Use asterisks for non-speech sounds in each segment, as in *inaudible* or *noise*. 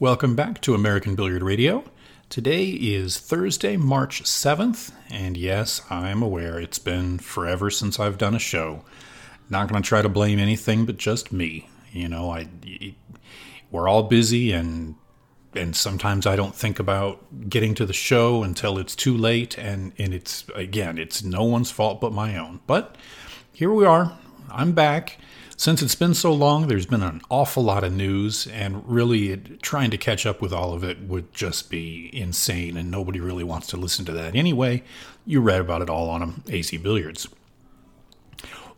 Welcome back to American Billiard Radio. Today is Thursday, March 7th, and yes, I'm aware it's been forever since I've done a show. Not going to try to blame anything but just me. You know, I we're all busy and and sometimes I don't think about getting to the show until it's too late and and it's again, it's no one's fault but my own. But here we are. I'm back since it's been so long, there's been an awful lot of news, and really trying to catch up with all of it would just be insane, and nobody really wants to listen to that anyway. You read about it all on AZ Billiards.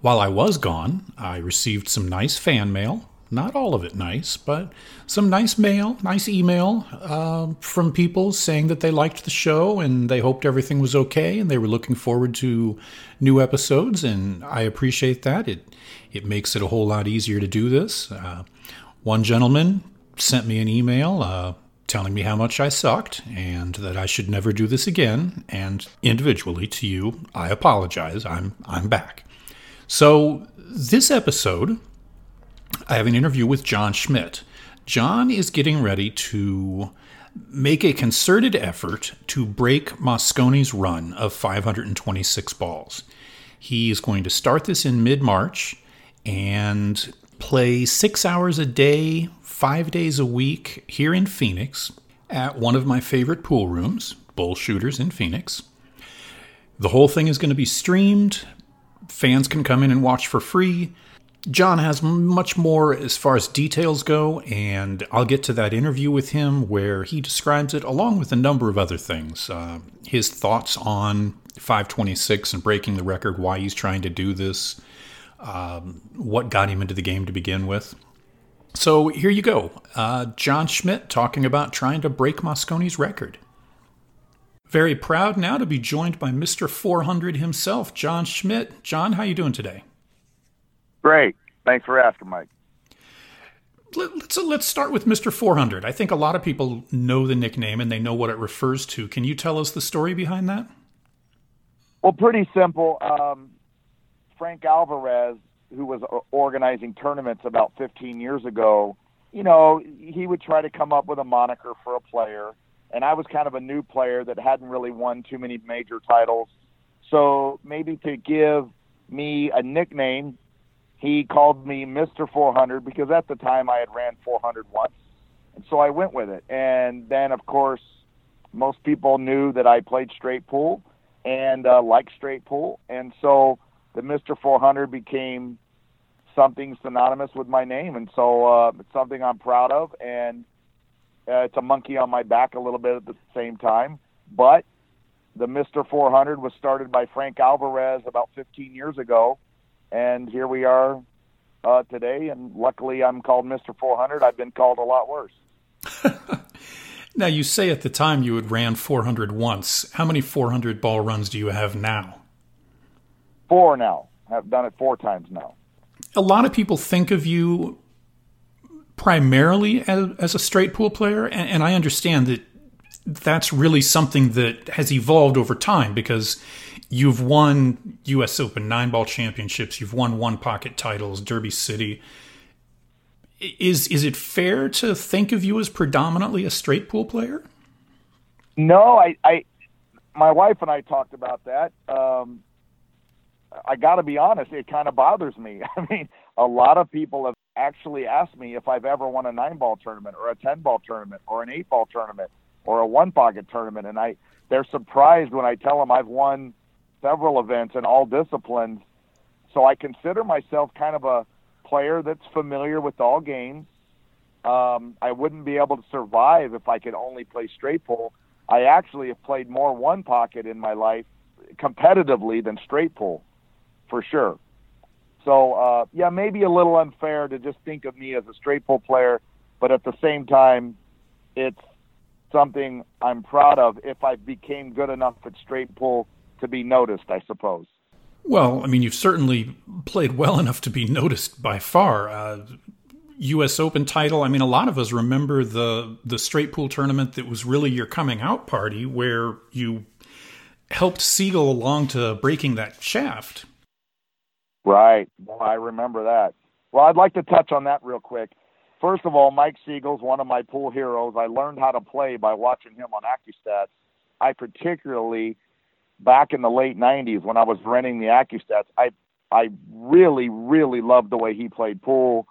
While I was gone, I received some nice fan mail not all of it nice, but some nice mail, nice email uh, from people saying that they liked the show and they hoped everything was okay and they were looking forward to new episodes. And I appreciate that. It it makes it a whole lot easier to do this. Uh, one gentleman sent me an email uh, telling me how much I sucked and that I should never do this again. And individually to you, I apologize. I'm I'm back. So this episode I have an interview with John Schmidt. John is getting ready to make a concerted effort to break Mosconi's run of 526 balls. He is going to start this in mid March and play six hours a day, five days a week here in Phoenix at one of my favorite pool rooms, Bull Shooters in Phoenix. The whole thing is going to be streamed. Fans can come in and watch for free. John has much more as far as details go, and I'll get to that interview with him where he describes it along with a number of other things. Uh, his thoughts on 526 and breaking the record, why he's trying to do this, um, what got him into the game to begin with. So here you go. Uh, John Schmidt talking about trying to break Mosconi's record. Very proud now to be joined by Mr. 400 himself, John Schmidt. John, how you doing today? Great. Thanks for asking, Mike. Let's let's start with Mr. 400. I think a lot of people know the nickname and they know what it refers to. Can you tell us the story behind that? Well, pretty simple. Um, Frank Alvarez, who was organizing tournaments about 15 years ago, you know, he would try to come up with a moniker for a player, and I was kind of a new player that hadn't really won too many major titles. So maybe to give me a nickname he called me Mr. 400 because at the time I had ran 400 once. And so I went with it. And then, of course, most people knew that I played straight pool and uh, liked straight pool. And so the Mr. 400 became something synonymous with my name. And so uh, it's something I'm proud of. And uh, it's a monkey on my back a little bit at the same time. But the Mr. 400 was started by Frank Alvarez about 15 years ago and here we are uh, today. And luckily, I'm called Mr. 400. I've been called a lot worse. *laughs* now, you say at the time you had ran 400 once. How many 400 ball runs do you have now? Four now. I've done it four times now. A lot of people think of you primarily as, as a straight pool player, and, and I understand that that's really something that has evolved over time because you've won U.S. Open nine ball championships, you've won one pocket titles, Derby City. Is is it fair to think of you as predominantly a straight pool player? No, I, I my wife and I talked about that. Um, I got to be honest, it kind of bothers me. *laughs* I mean, a lot of people have actually asked me if I've ever won a nine ball tournament or a ten ball tournament or an eight ball tournament or a one pocket tournament, and I they're surprised when I tell them I've won several events in all disciplines. So I consider myself kind of a player that's familiar with all games. Um, I wouldn't be able to survive if I could only play straight pool. I actually have played more one pocket in my life competitively than straight pool, for sure. So uh, yeah, maybe a little unfair to just think of me as a straight pool player, but at the same time, it's something I'm proud of if I became good enough at straight pool to be noticed, I suppose. Well, I mean, you've certainly played well enough to be noticed by far. Uh, U.S. Open title. I mean, a lot of us remember the the straight pool tournament that was really your coming out party, where you helped Siegel along to breaking that shaft. Right. Well, I remember that. Well, I'd like to touch on that real quick. first of all, Mike Siegel's one of my pool heroes. I learned how to play by watching him on AccuStats. I particularly, back in the late '90s when I was renting the AccuStats, I I really really loved the way he played pool,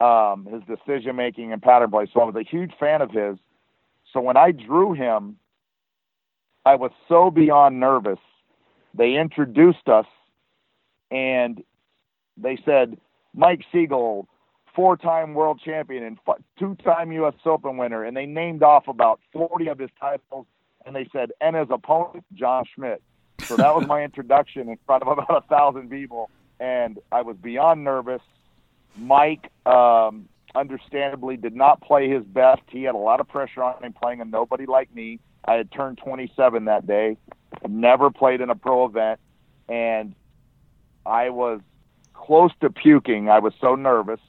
um, his decision making and pattern play. So I was a huge fan of his. So when I drew him, I was so beyond nervous. They introduced us, and they said Mike Siegel four-time world champion and two-time U.S. Open winner, and they named off about 40 of his titles, and they said, and his opponent, John Schmidt. So that was my *laughs* introduction in front of about a thousand people, and I was beyond nervous. Mike, um, understandably, did not play his best. He had a lot of pressure on him playing a nobody like me. I had turned 27 that day, never played in a pro event, and I was close to puking. I was so nervous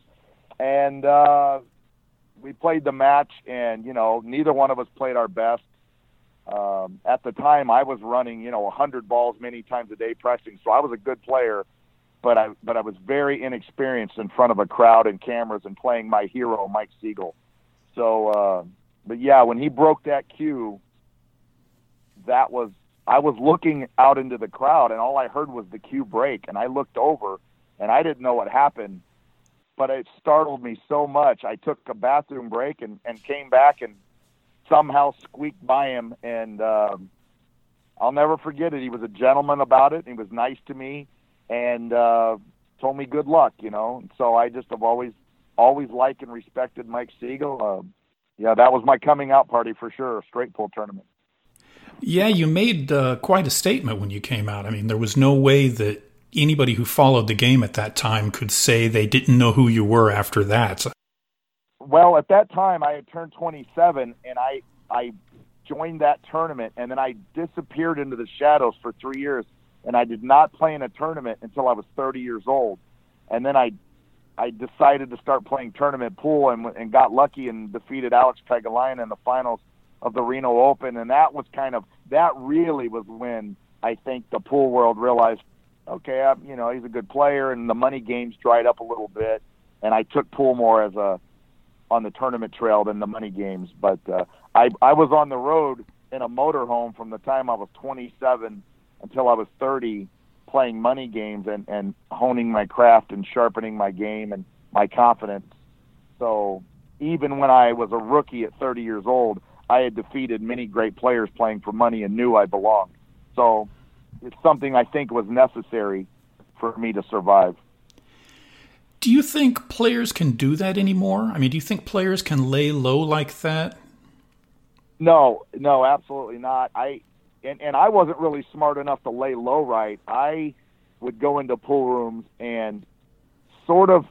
and uh, we played the match, and you know, neither one of us played our best. Um, at the time, I was running, you know, a 100 balls many times a day pressing, so I was a good player, but I but I was very inexperienced in front of a crowd and cameras and playing my hero, Mike Siegel. So, uh, but yeah, when he broke that cue, that was I was looking out into the crowd, and all I heard was the cue break, and I looked over, and I didn't know what happened but it startled me so much. I took a bathroom break and, and came back and somehow squeaked by him. And um, I'll never forget it. He was a gentleman about it. He was nice to me and uh, told me good luck, you know. So I just have always, always liked and respected Mike Siegel. Um, yeah, that was my coming out party for sure, straight pool tournament. Yeah, you made uh, quite a statement when you came out. I mean, there was no way that anybody who followed the game at that time could say they didn't know who you were after that. Well, at that time, I had turned 27, and I I joined that tournament, and then I disappeared into the shadows for three years, and I did not play in a tournament until I was 30 years old, and then I I decided to start playing tournament pool and and got lucky and defeated Alex Pagulayan in the finals of the Reno Open, and that was kind of that really was when I think the pool world realized okay, I, you know, he's a good player, and the money games dried up a little bit, and I took pool more as a on the tournament trail than the money games. But uh, I I was on the road in a motorhome from the time I was 27 until I was 30, playing money games and and honing my craft and sharpening my game and my confidence. So even when I was a rookie at 30 years old, I had defeated many great players playing for money and knew I belonged. So it's something I think was necessary for me to survive. Do you think players can do that anymore? I mean, do you think players can lay low like that? No, no, absolutely not. I and, and I wasn't really smart enough to lay low right. I would go into pool rooms and sort of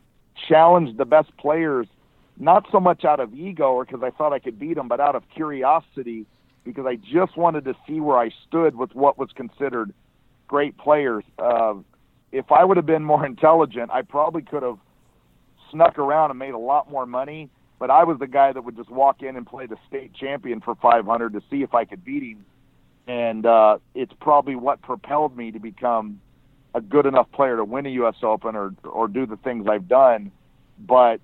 challenge the best players, not so much out of ego or because I thought I could beat them, but out of curiosity because I just wanted to see where I stood with what was considered great players. Uh, if I would have been more *laughs* intelligent, I probably could have snuck around and made a lot more money. But I was the guy that would just walk in and play the state champion for 500 to see if I could beat him. And uh, it's probably what propelled me to become a good enough player to win a U.S. Open or or do the things I've done. But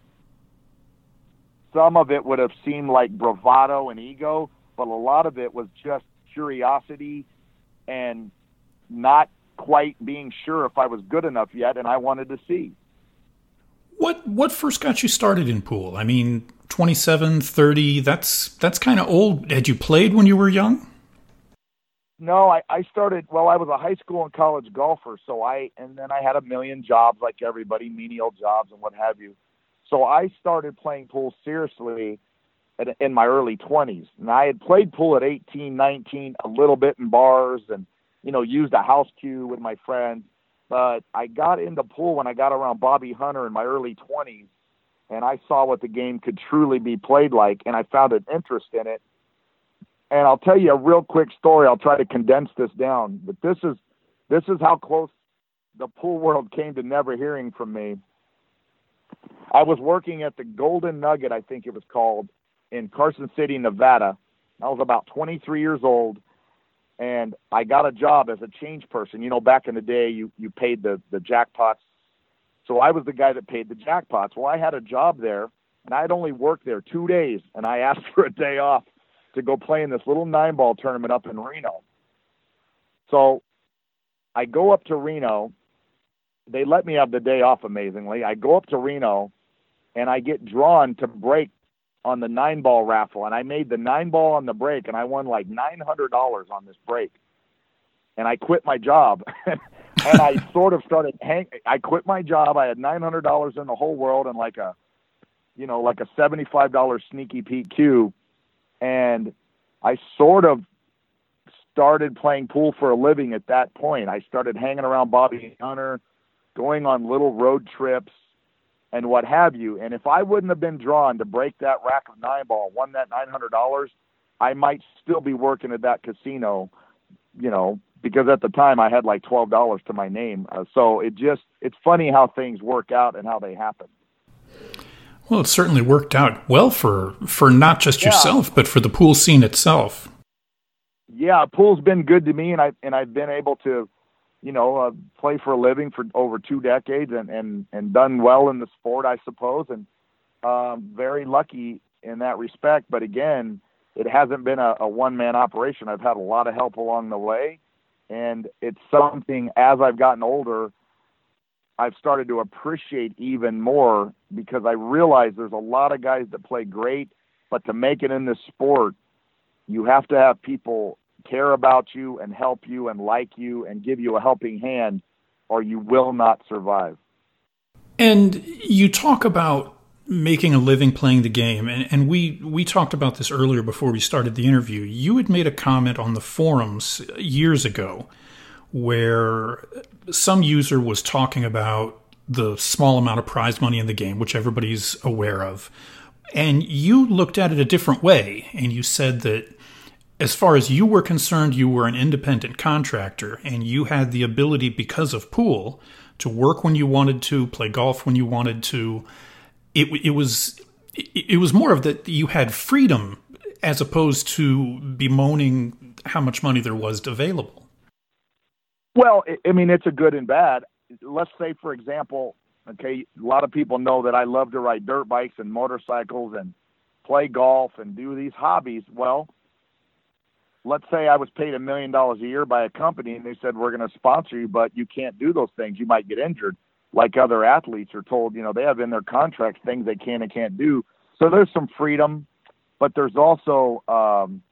some of it would have seemed like bravado and ego, but a lot of it was just curiosity and not quite being sure if I was good enough yet, and I wanted to see. What what first got you started in pool? I mean, 27, 30, that's that's kind of old. Had you played when you were young? No, I, I started well, I was a high school and college golfer, so I and then I had a million jobs like everybody, menial jobs and what have you. So I started playing pool seriously in my early 20s. And I had played pool at 18, 19, a little bit in bars and, you know, used a house cue with my friends. But I got into pool when I got around Bobby Hunter in my early 20s and I saw what the game could truly be played like and I found an interest in it. And I'll tell you a real quick story. I'll try to condense this down, but this is this is how close the pool world came to never hearing from me. I was working at the Golden Nugget, I think it was called, in Carson City, Nevada. I was about 23 years old, and I got a job as a change person. You know, back in the day, you you paid the the jackpots. So I was the guy that paid the jackpots. Well, I had a job there, and I'd only worked there two days, and I *laughs* asked for a day off to go play in this little nine ball tournament up in Reno. So I go up to Reno. They let me have the day off amazingly. I go up to Reno and I get drawn to break on the nine ball raffle and I made the nine ball on the break and I won like nine hundred dollars on this break. And I quit my job *laughs* and I sort of started hang I quit my job. I had nine hundred dollars in the whole world and like a you know, like a seventy five dollar sneaky Pete cue and I sort of started playing pool for a living at that point. I started hanging around Bobby Hunter, going on little road trips and what have you. And if I wouldn't have been drawn to break that rack of nine ball, won that nine hundred dollars, I might still be working at that casino, you know, because at the time I had like twelve dollars to my name. Uh, so it just it's funny how things work out and how they happen. Well, it certainly worked out well for for not just yeah. yourself, but for the pool scene itself. Yeah, pool's been good to me, and I and I've been able to you know, uh, play for a living for over two decades and, and, and done well in the sport, I suppose, and um, very lucky in that respect. But again, it hasn't been a, a one man operation. I've had a lot of help along the way, and it's something as I've gotten older, I've started to appreciate even more because I realize there's a lot of guys that play great, but to make it in this sport, you have to have people care about you and help you and like you and give you a helping hand, or you will not survive. And you talk about making a living playing the game, and, and we, we talked about this earlier before we started the interview. You had made a comment on the forums years ago where some user was talking about the small amount of prize money in the game, which everybody's aware of. And you looked at it a different way, and you said that as far as you were concerned, you were an independent contractor and you had the ability, because of pool, to work when you wanted to, play golf when you wanted to. It, it was it was more of that you had freedom as opposed to bemoaning how much money there was available. Well, I mean, it's a good and bad. Let's say, for example, okay, a lot of people know that I love to ride dirt bikes and motorcycles and play golf and do these hobbies. Well, let's say I was paid a million dollars a year by a company and they said, we're going to sponsor you, but you can't do those things. You might get injured. Like other athletes are told, you know, they have in their contracts things they can and can't do. So there's some freedom, but there's also, um,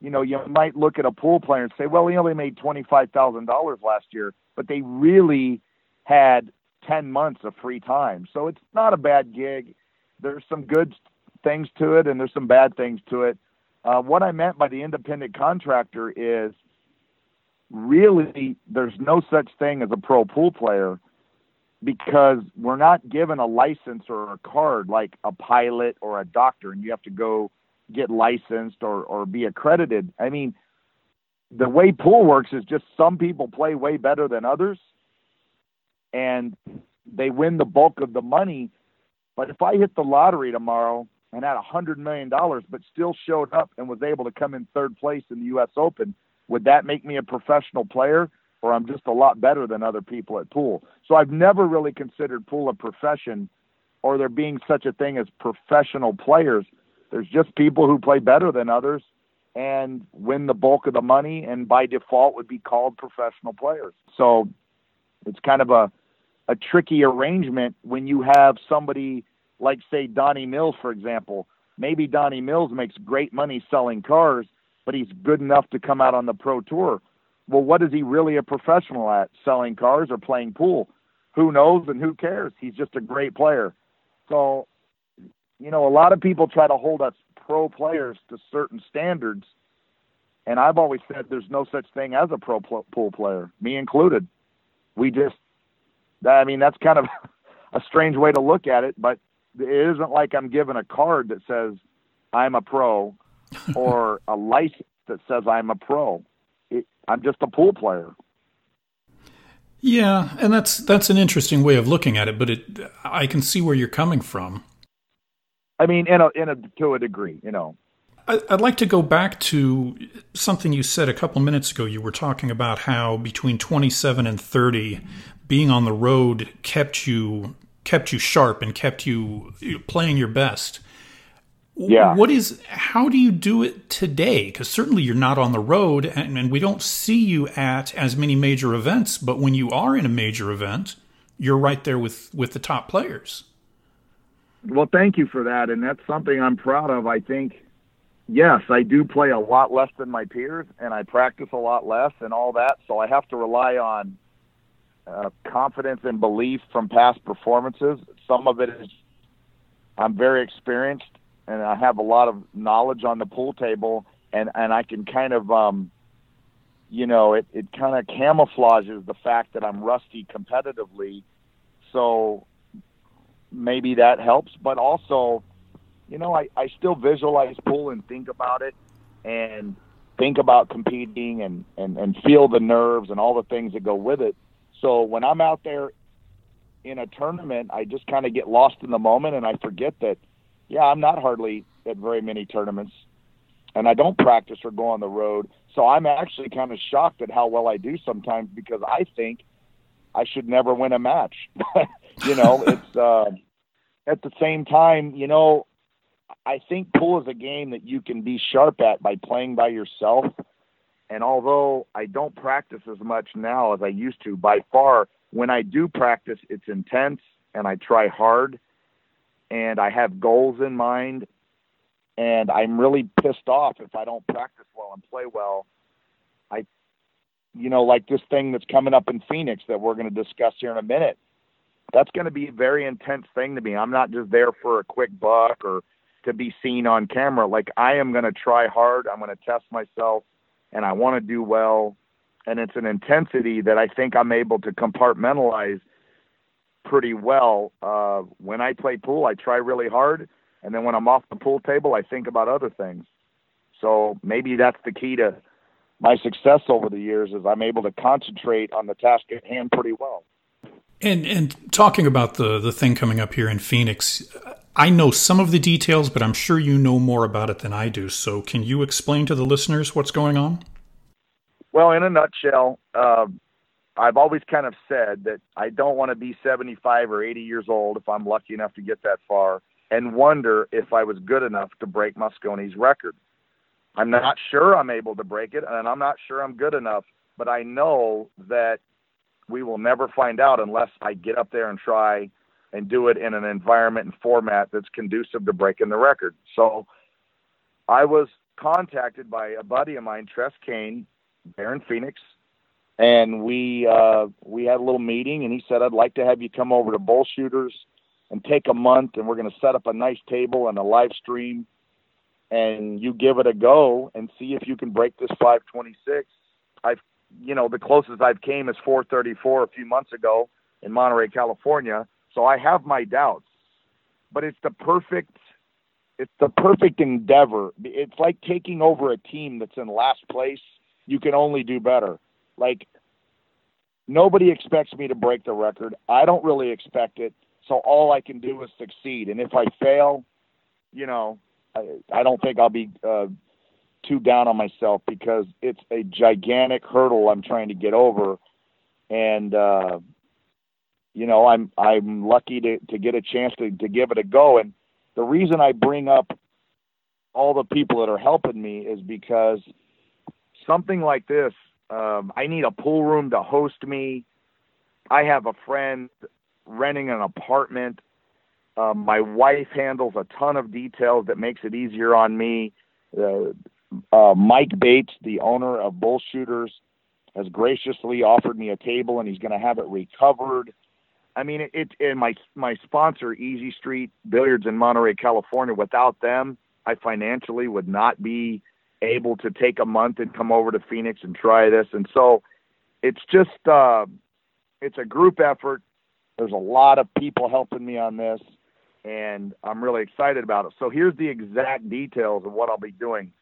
you know, you might look at a pool player and say, well, he only made $25,000 last year, but they really had 10 months of free time. So it's not a bad gig. There's some good things to it and there's some bad things to it. Uh, what I meant by the independent contractor is really there's no such thing as a pro pool player because we're not given a license or a card like a pilot or a doctor and you have to go get licensed or, or be accredited. I mean, the way pool works is just some people play way better than others and they win the bulk of the money. But if I hit the lottery tomorrow and had a hundred million dollars, but still showed up and was able to come in third place in the U.S. Open, would that make me a professional player, or I'm just a lot better than other people at pool? So I've never really considered pool a profession, or there being such a thing as professional players. There's just people who play better than others and win the bulk of the money, and by default would be called professional players. So it's kind of a a tricky arrangement when you have somebody like say Donnie Mills, for example. Maybe Donnie Mills makes great money selling cars, but he's good enough to come out on the pro tour. Well, what is he really a professional at? Selling cars or playing pool? Who knows and who cares? He's just a great player. So, you know, a lot of people try to hold us pro players to certain standards. And I've always said there's no such thing as a pro pool player, me included. We just, I mean, that's kind of *laughs* a strange way to look at it, but it isn't like I'm given a card that says I'm a pro *laughs* or a license that says I'm a pro. It, I'm just a pool player. Yeah, and that's that's an interesting way of looking at it, but it I can see where you're coming from. I mean, in a in a to a degree, you know. I'd like to go back to something you said a couple minutes ago. You were talking about how between 27 and 30, being on the road kept you kept you sharp and kept you playing your best. Yeah. What is? How do you do it today? Because certainly you're not on the road, and, and, we don't see you at as many major events. But when you are in a major event, you're right there with with the top players. Well, thank you for that, and that's something I'm proud of. I think, yes, I do play a lot less than my peers, and I practice a lot less, and all that. So I have to rely on uh, confidence and belief from past performances. Some of it is I'm very experienced and I have a lot of knowledge on the pool table, and and I can kind of um, you know, it it kind of camouflages the fact that I'm rusty competitively, so maybe that helps. But also, you know, I I still visualize pool and think about it, and think about competing and and and feel the nerves and all the things that go with it. So when I'm out there in a tournament, I just kind of get lost in the moment and I forget that yeah, I'm not hardly at very many tournaments, and I don't practice or go on the road. So I'm actually kind of shocked at how well I do sometimes because I think I should never win a match. *laughs* you know, it's uh, at the same time, you know, I think pool is a game that you can be sharp at by playing by yourself. And although I don't practice as much now as I used to, by far, when I do practice, it's intense and I try hard and I have goals in mind, and I'm really pissed off if I don't practice well and play well. I, you know, like this thing that's coming up in Phoenix that we're going to discuss here in a minute. That's going to be a very intense thing to me. I'm not just there for a quick buck or to be seen on camera. Like I am going to try hard. I'm going to test myself, and I want to do well. And it's an intensity that I think I'm able to compartmentalize pretty well. Uh, when I play pool, I try really hard, and then when I'm off the pool table, I think about other things. So maybe that's the key to my success over the years is I'm able to concentrate on the task at hand pretty well. And and talking about the the thing coming up here in Phoenix, I know some of the details, but I'm sure you know more about it than I do. So can you explain to the listeners what's going on? Well, in a nutshell, uh, I've always kind of said that I don't want to be 75 or 80 years old if I'm lucky enough to get that far and wonder if I was good enough to break Mosconi's record. I'm not sure I'm able to break it, and I'm not sure I'm good enough, but I know that we will never find out unless I get up there and try and do it in an environment and format that's conducive to breaking the record. So I was contacted by a buddy of mine, Tress Kane, there in Phoenix, and we uh, we had a little meeting, and he said, "I'd like to have you come over to Bull Shooters and take a month, and we're going to set up a nice table and a live stream, and you give it a go and see if you can break this 526." I've, you know, the closest I've came is 434 a few months ago in Monterey, California, so I have my doubts, but it's the perfect. It's the perfect endeavor. It's like taking over a team that's in last place. You can only do better like nobody expects me to break the record. I don't really expect it. So all I can do is succeed. And if I fail, you know, I, I don't think I'll be uh, too down on myself because it's a gigantic hurdle I'm trying to get over. And, uh, you know, I'm, I'm lucky to, to get a chance to, to give it a go. And the reason I bring up all the people that are helping me is because something like this um, I need a pool room to host me. I have a friend renting an apartment. Um, my wife handles a ton of details that makes it easier on me. Uh, uh, Mike Bates, the owner of Bull Shooters, has graciously offered me a table, and he's going to have it recovered. I mean, it, and my my sponsor, Easy Street Billiards in Monterey, California. Without them, I financially would not be able to take a month and come over to Phoenix and try this. And so it's just uh, it's a group effort. There's a lot of people helping me on this, and I'm really excited about it. So here's the exact details of what I'll be doing.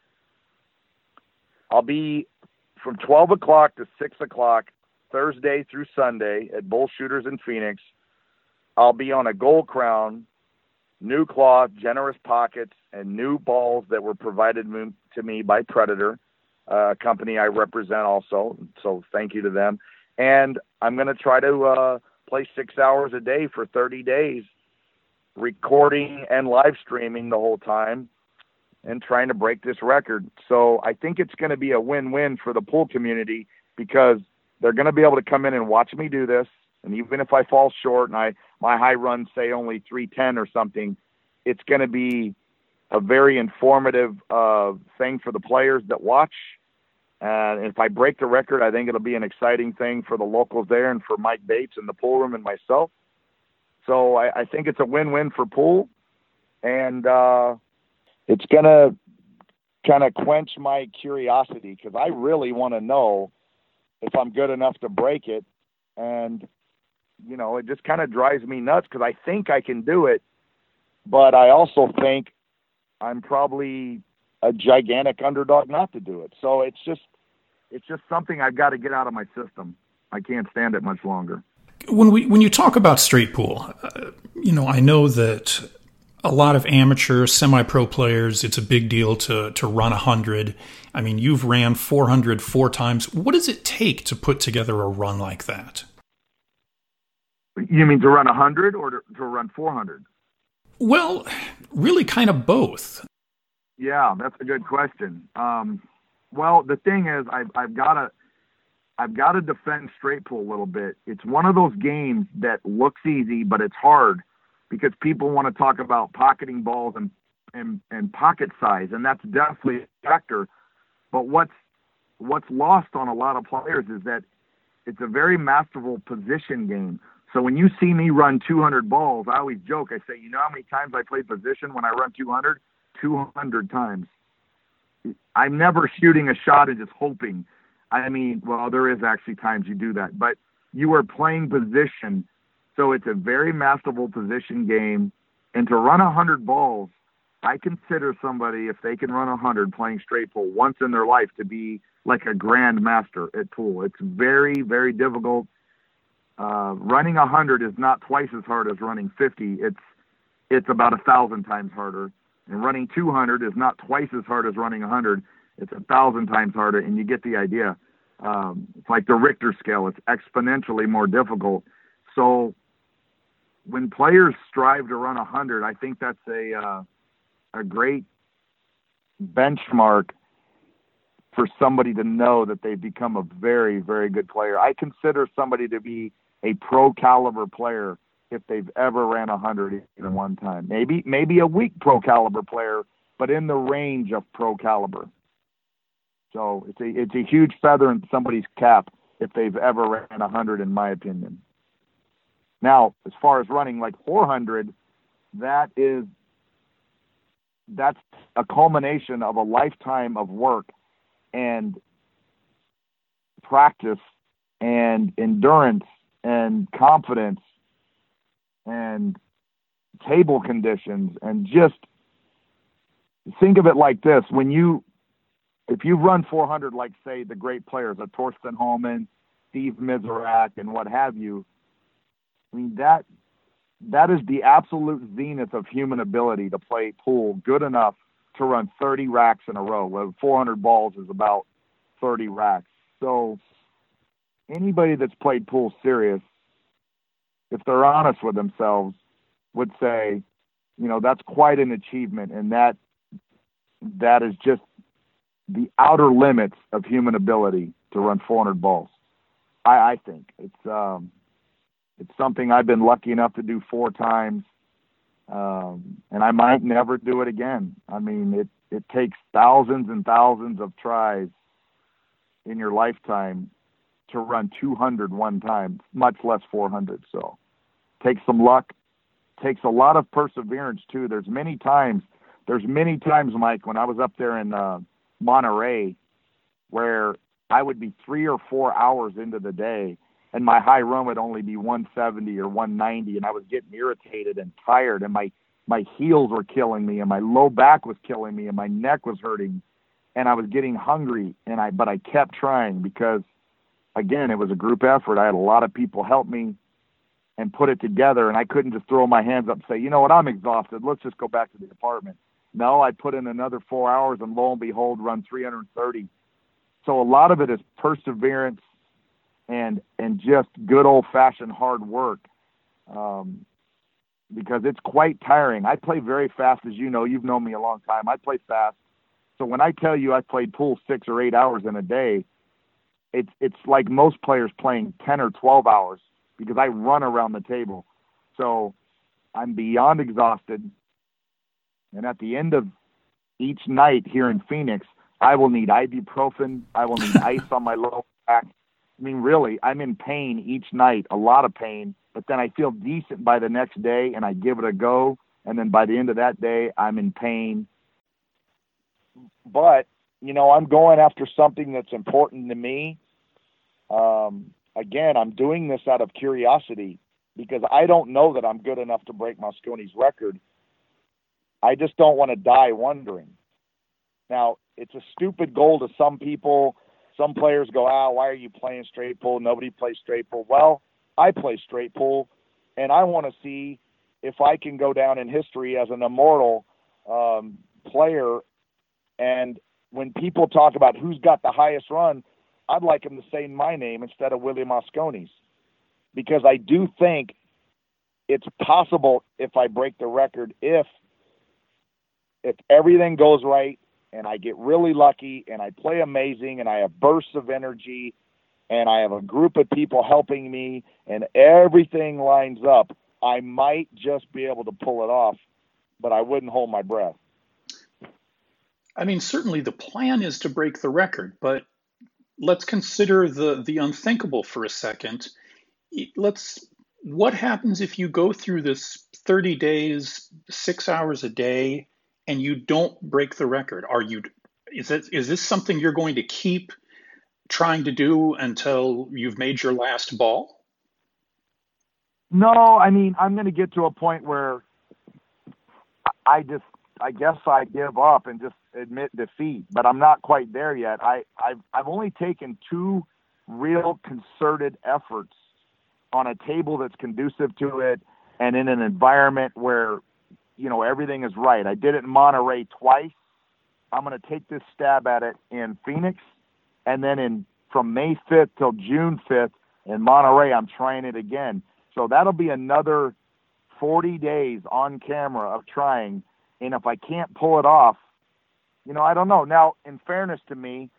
I'll be from 12 o'clock to 6 o'clock Thursday through Sunday at Bull Shooters in Phoenix. I'll be on a gold crown new cloth, generous pockets, and new balls that were provided to me by Predator, a company I represent also. So thank you to them. And I'm going to try to uh, play six hours a day for 30 days, recording and live streaming the whole time and trying to break this record. So I think it's going to be a win win for the pool community because they're going to be able to come in and watch me do this. And even if I fall short and I my high run say only 310 or something, it's going to be a very informative uh, thing for the players that watch. And if I break the record, I think it'll be an exciting thing for the locals there and for Mike Bates and the pool room and myself. So I, I think it's a win-win for pool, and uh, it's gonna kind of quench my curiosity because I really want to know if I'm good enough to break it, and you know it just kind of drives me nuts because I think I can do it, but I also think I'm probably a gigantic underdog not to do it. So it's just it's just something I've got to get out of my system. I can't stand it much longer. When we when you talk about straight pool, uh, you know I know that a lot of amateur semi-pro players it's a big deal to to run 100 i mean you've ran 400 four times what does it take to put together a run like that you mean to run 100 or to, to run 400 well, really, kind of both. Yeah, that's a good question. Um, well, the thing is, I've, I've got to. I've got to defend straight pool a little bit. It's one of those games that looks easy, but it's hard because people want to talk about pocketing balls and, and, and pocket size, and that's definitely a factor. But what's what's lost on a lot of players is that it's a very masterful position game. So when you see me run 200 balls, I always joke. I say, you know how many times I play position when I run 200? 200 times. I'm never shooting a shot and just hoping. I mean, well, there is actually times you do that, but you are playing position. So it's a very masterful position game. And to run 100 balls, I consider somebody, if they can run 100 playing straight pool once in their life, to be like a grandmaster at pool. It's very, very difficult uh, running 100 is not twice as hard as running 50. It's it's about a thousand times harder. And running 200 is not twice as hard as running 100. It's a thousand times harder, and you get the idea. Um, it's like the Richter scale. It's exponentially more difficult. So when players strive to run a 100, I think that's a uh, a great benchmark for somebody to know that they've become a very, very good player. I consider somebody to be a pro caliber player if they've ever ran a hundred in one time. Maybe maybe a weak pro caliber player, but in the range of pro caliber. So it's a it's a huge feather in somebody's cap if they've ever ran a hundred, in my opinion. Now, as far as running like 400, that is that's a culmination of a lifetime of work and practice and endurance and confidence and table conditions and just think of it like this when you if you run 400 like say the great players a Thorsten Hohmann, Steve Mizerak and what have you I mean that that is the absolute zenith of human ability to play pool good enough to run 30 racks in a row. Well, 400 balls is about 30 racks. So anybody that's played pool serious, if they're honest with themselves, would say, you know, that's quite an achievement, and that that is just the outer limits of human ability to run 400 balls. I, I think it's um, it's something I've been lucky enough to do four times, um, and I might never do it again. I mean, it it takes thousands and thousands of tries in your lifetime to run 200 one time, much less 400. So takes some luck, takes a lot of perseverance too. There's many times, there's many times, Mike, when I was up there in uh, Monterey, where I would be three or four hours into the day, and my high run would only be 170 or 190, and I was getting irritated and tired, and my my heels were killing me, and my low back was killing me, and my neck was hurting, and I was getting hungry, and I but I kept trying because again, it was a group effort. I had a lot of people help me and put it together, and I couldn't just throw my hands up and say, you know what, I'm exhausted. Let's just go back to the apartment. No, I put in another four hours, and lo and behold, run 330. So a lot of it is perseverance and and just good old fashioned hard work. Um, because it's quite tiring. I play very fast, as you know. You've known me a long time. I play fast. So when I tell you I played pool six or eight hours in a day, it's it's like most players playing ten or twelve hours because I run around the table. So I'm beyond exhausted. And at the end of each night here in Phoenix, I will need ibuprofen. I will need *laughs* ice on my lower back. I mean, really, I'm in pain each night, a lot of pain but then I feel decent by the next day and I give it a go. And then by the end of that day, I'm in pain. But, you know, I'm going after something that's important to me. Um, again, I'm doing this out of curiosity because I don't know that I'm good enough to break Mosconi's record. I just don't want to die wondering. Now, it's a stupid goal to some people. Some players go, ah, why are you playing straight pool? Nobody plays straight pool. Well, I play straight pool, and I want to see if I can go down in history as an immortal um, player. And when people talk about who's got the highest run, I'd like them to say my name instead of Willie Mosconi's, because I do think it's possible if I break the record if if everything goes right and I get really lucky and I play amazing and I have bursts of energy and I have a group of people helping me and everything lines up, I might just be able to pull it off, but I wouldn't hold my breath. I mean, certainly the plan is to break the record, but let's consider the the unthinkable for a second. Let's what happens if you go through this 30 days, 6 hours a day and you don't break the record? Are you is it is this something you're going to keep trying to do until you've made your last ball? No, I mean, I'm going to get to a point where I just, I guess I give up and just admit defeat, but I'm not quite there yet. I, I've, I've only taken two real concerted efforts on a table that's conducive to it and in an environment where, you know, everything is right. I did it in Monterey twice. I'm going to take this stab at it in Phoenix and then in from May 5th till June 5th in Monterey, I'm trying it again. So that'll be another 40 days on camera of trying. And if I can't pull it off, you know, I don't know. Now, in fairness to me,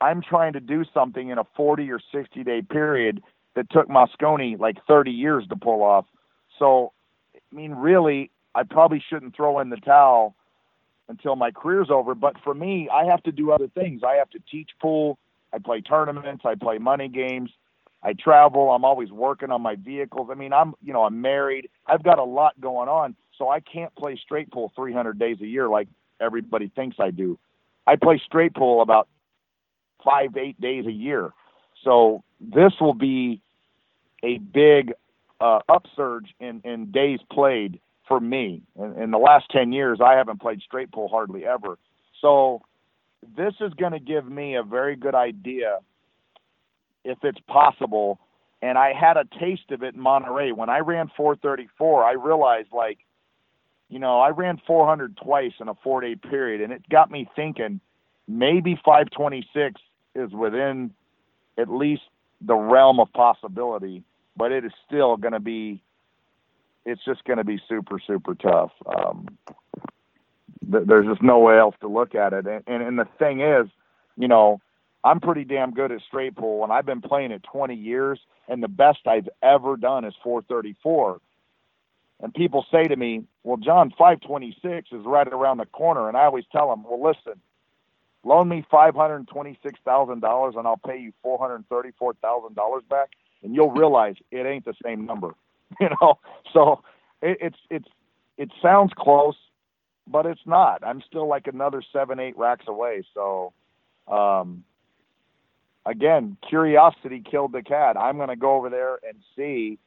I'm trying to do something in a 40 or 60 day period that took Mosconi like 30 years to pull off. So, I mean, really, I probably shouldn't throw in the towel until my career's over. But for me, I have to do other things. I have to teach pool. I play tournaments. I play money games. I travel. I'm always working on my vehicles. I mean, I'm you know I'm married. I've got a lot going on, so I can't play straight pool 300 days a year like everybody thinks I do. I play straight pool about five eight days a year. So this will be a big uh, upsurge in in days played for me. In, in the last 10 years, I haven't played straight pool hardly ever. So this is going to give me a very good idea if it's possible. And I had a taste of it in Monterey. When I ran 434, I realized, like, you know, I ran 400 twice in a four day period, and it got me thinking maybe 526 is within at least the realm of possibility, but it is still going to be, it's just going to be super, super tough. Um, there's just no way else to look at it. And, and, and the thing is, you know, I'm pretty damn good at straight pool, and I've been playing it 20 years, and the best I've ever done is 434. And people say to me, "Well, John, 526 is right around the corner," and I always tell them, "Well, listen, loan me $526,000, and I'll pay you $434,000 back, and you'll realize it ain't the same number." *laughs* You know, so it, it's it's it sounds close, but it's not. I'm still like another seven, eight racks away. So, um, again, curiosity killed the cat. I'm going to go over there and see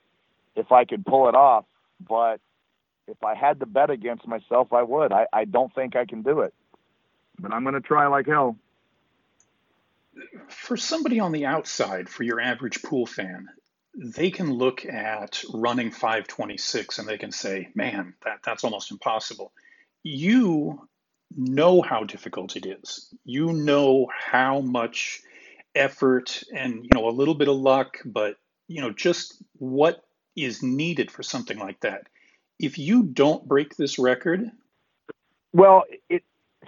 if I can pull it off. But if I had to bet against myself, I would. I, I don't think I can do it, but I'm going to try like hell. For somebody on the outside, for your average pool fan, they can look at running 526 and they can say, man, that, that's almost impossible you know how difficult it is. You know how much effort and you know a little bit of luck, but you know just what is needed for something like that. If you don't break this record, well, it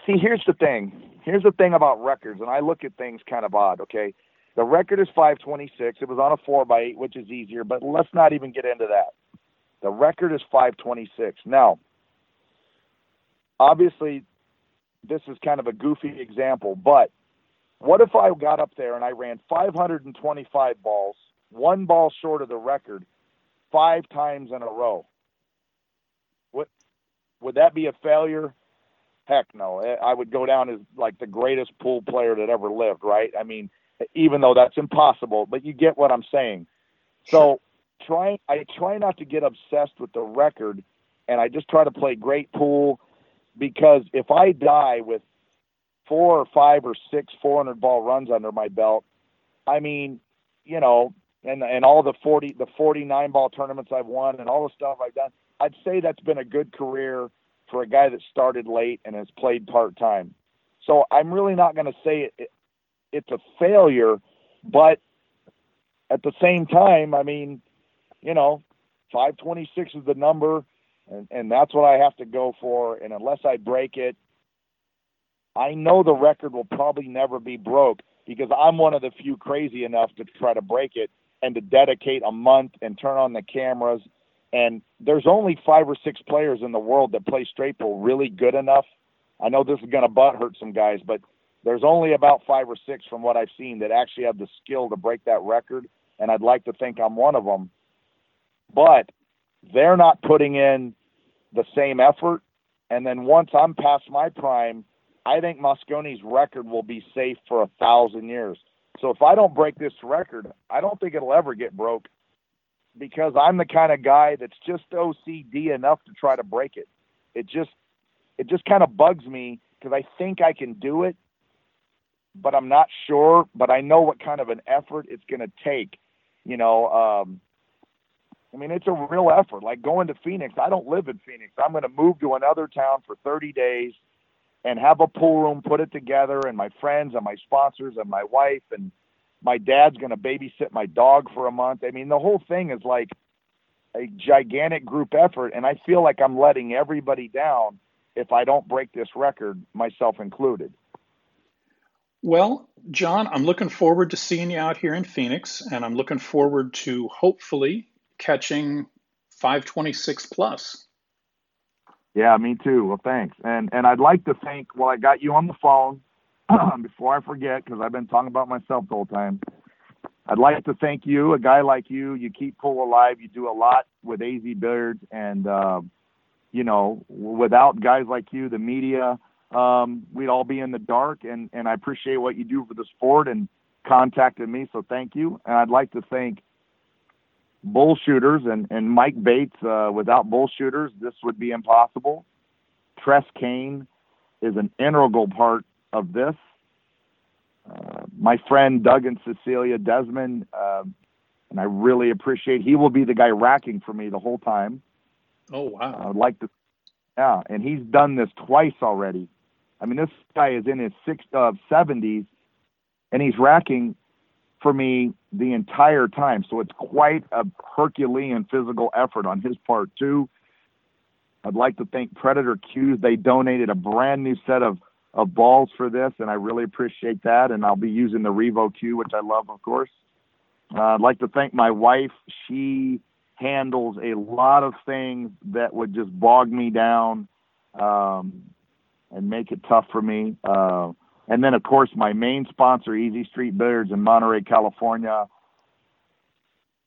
see here's the thing. Here's the thing about records, and I look at things kind of odd. Okay, the record is 526. It was on a four by eight, which is easier, but let's not even get into that. The record is 526. Now, obviously, this is kind of a goofy example, but what if I got up there and I ran 525 balls, one ball short of the record, five times in a row? What would that be a failure? Heck no. I would go down as like the greatest pool player that ever lived, right? I mean, even though that's impossible, but you get what I'm saying. So try I try not to get obsessed with the record and I just try to play great pool because if I die with four or five or six 400 ball runs under my belt, I mean, you know, and and all the 40 the 49 ball tournaments I've won and all the stuff I've done, I'd say that's been a good career for a guy that started late and has played part time. So I'm really not going to say it, it's a failure, but at the same time, I mean, you know, 526 is the number, and, and that's what I have to go for. And unless I break it, I know the record will probably never be broke because I'm one of the few crazy enough to try to break it and to dedicate a month and turn on the cameras. And there's only five or six players in the world that play straight pool really good enough. I know this is going to butt hurt some guys, but there's only about five or six from what I've seen that actually have the skill to break that record, and I'd like to think I'm one of them. But they're not putting in the same effort. And then once I'm past my prime, I think Mosconi's record will be safe for a thousand years. So if I don't break this record, I don't think it'll ever get broke because I'm the kind of guy that's just OCD enough to try to break it. It just it just kind of bugs me because I think I can do it, but I'm not sure. But I know what kind of an effort it's going to take. You know, um, I mean, it's a real effort. Like going to Phoenix, I don't live in Phoenix. I'm going to move to another town for 30 days and have a pool room, put it together, and my friends and my sponsors and my wife and my dad's going to babysit my dog for a month. I mean, the whole thing is like a gigantic group effort, and I feel like I'm letting everybody down if I don't break this record, myself included. Well, John, I'm looking forward to seeing you out here in Phoenix, and I'm looking forward to hopefully catching 526 plus. Yeah, me too. Well, thanks. And and I'd like to thank. Well, I got you on the phone *clears throat* before I forget because I've been talking about myself the whole time. I'd like to thank you, a guy like you. You keep pool alive. You do a lot with AZ Billiards, and uh, you know, without guys like you, the media, um, we'd all be in the dark. And and I appreciate what you do for the sport and contacted me, so thank you. And I'd like to thank bull shooters and, and Mike Bates. Uh, without bull shooters, this would be impossible. Tress Kane is an integral part of this. Uh, my friend Doug and Cecilia Desmond, uh, and I really appreciate. He will be the guy racking for me the whole time. Oh wow! I'd like to, yeah, and he's done this twice already. I mean, this guy is in his six uh, 70s, and he's racking for me the entire time. So it's quite a Herculean physical effort on his part too. I'd like to thank Predator Cues. They donated a brand new set of of balls for this, and I really appreciate that. And I'll be using the Revo cue, which I love, of course. Uh, I'd like to thank my wife. She handles a lot of things that would just bog me down um, and make it tough for me. Uh, and then, of course, my main sponsor, Easy Street Billiards in Monterey, California.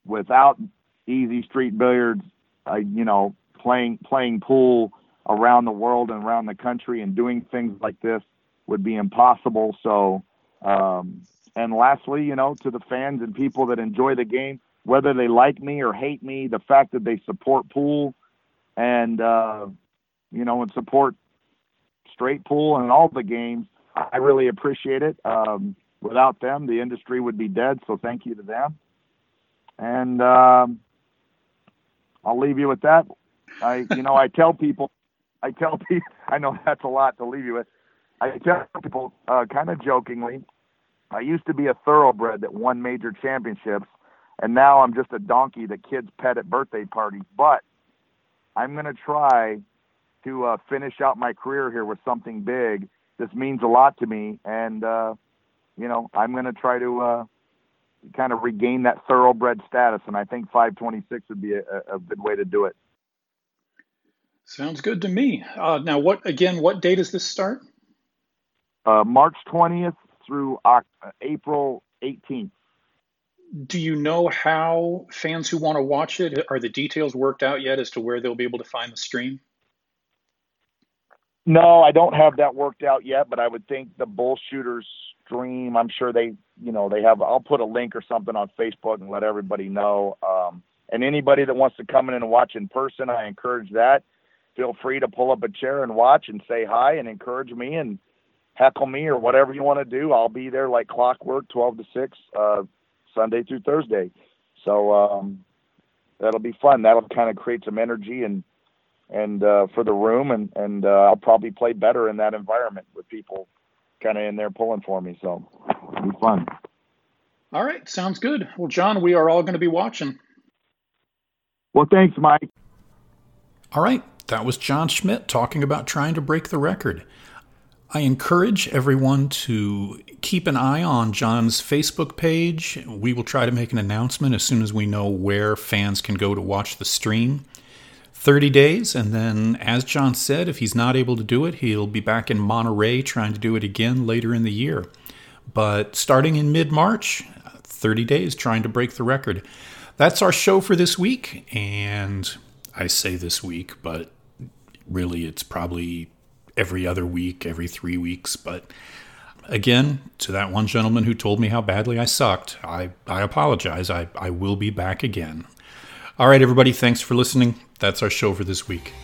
Without Easy Street Billiards, I, you know, playing playing pool around the world and around the country and doing things like this would be impossible. So, um, and lastly, you know, to the fans and people that enjoy the game, whether they like me or hate me, the fact that they support pool and uh, you know and support straight pool and all the games I really appreciate it. Um, without them, the industry would be dead. So thank you to them. And um, I'll leave you with that. I, you know, I tell people, I tell people, *laughs* I know that's a lot to leave you with. I tell people, uh, kind of jokingly, I used to be a thoroughbred that won major championships, and now I'm just a donkey that kids pet at birthday parties. But I'm going to try to uh, finish out my career here with something big. This means a lot to me, and uh, you know I'm going to try to uh, kind of regain that thoroughbred status, and I think 526 would be a, a good way to do it. Sounds good to me. Uh, now, what again? What date does this start? Uh, March 20th through April 18th. Do you know how fans who want to watch it are the details worked out yet as to where they'll be able to find the stream? No, I don't have that worked out yet, but I would think the bull shooters stream. I'm sure they, you know, they have. I'll put a link or something on Facebook and let everybody know. Um, and anybody that wants to come in and watch in person, I encourage that. Feel free to pull up a chair and watch and say hi and encourage me and heckle me or whatever you want to do. I'll be there like clockwork, 12 to 6, uh, Sunday through Thursday. So um, that'll be fun. That'll kind of create some energy and and uh, for the room, and and uh, I'll probably play better in that environment with people kind of in there pulling for me. So it'll be fun. All right, sounds good. Well, John, we are all going to be watching. Well, thanks, Mike. All right, that was John Schmidt talking about trying to break the record. I encourage everyone to keep an eye on John's Facebook page. We will try to make an announcement as soon as we know where fans can go to watch the stream. 30 days, and then, as John said, if he's not able to do it, he'll be back in Monterey trying to do it again later in the year. But starting in mid March, 30 days trying to break the record. That's our show for this week, and I say this week, but really it's probably every other week, every three weeks. But again, to that one gentleman who told me how badly I sucked, I, I apologize. I, I will be back again. All right, everybody, thanks for listening. That's our show for this week.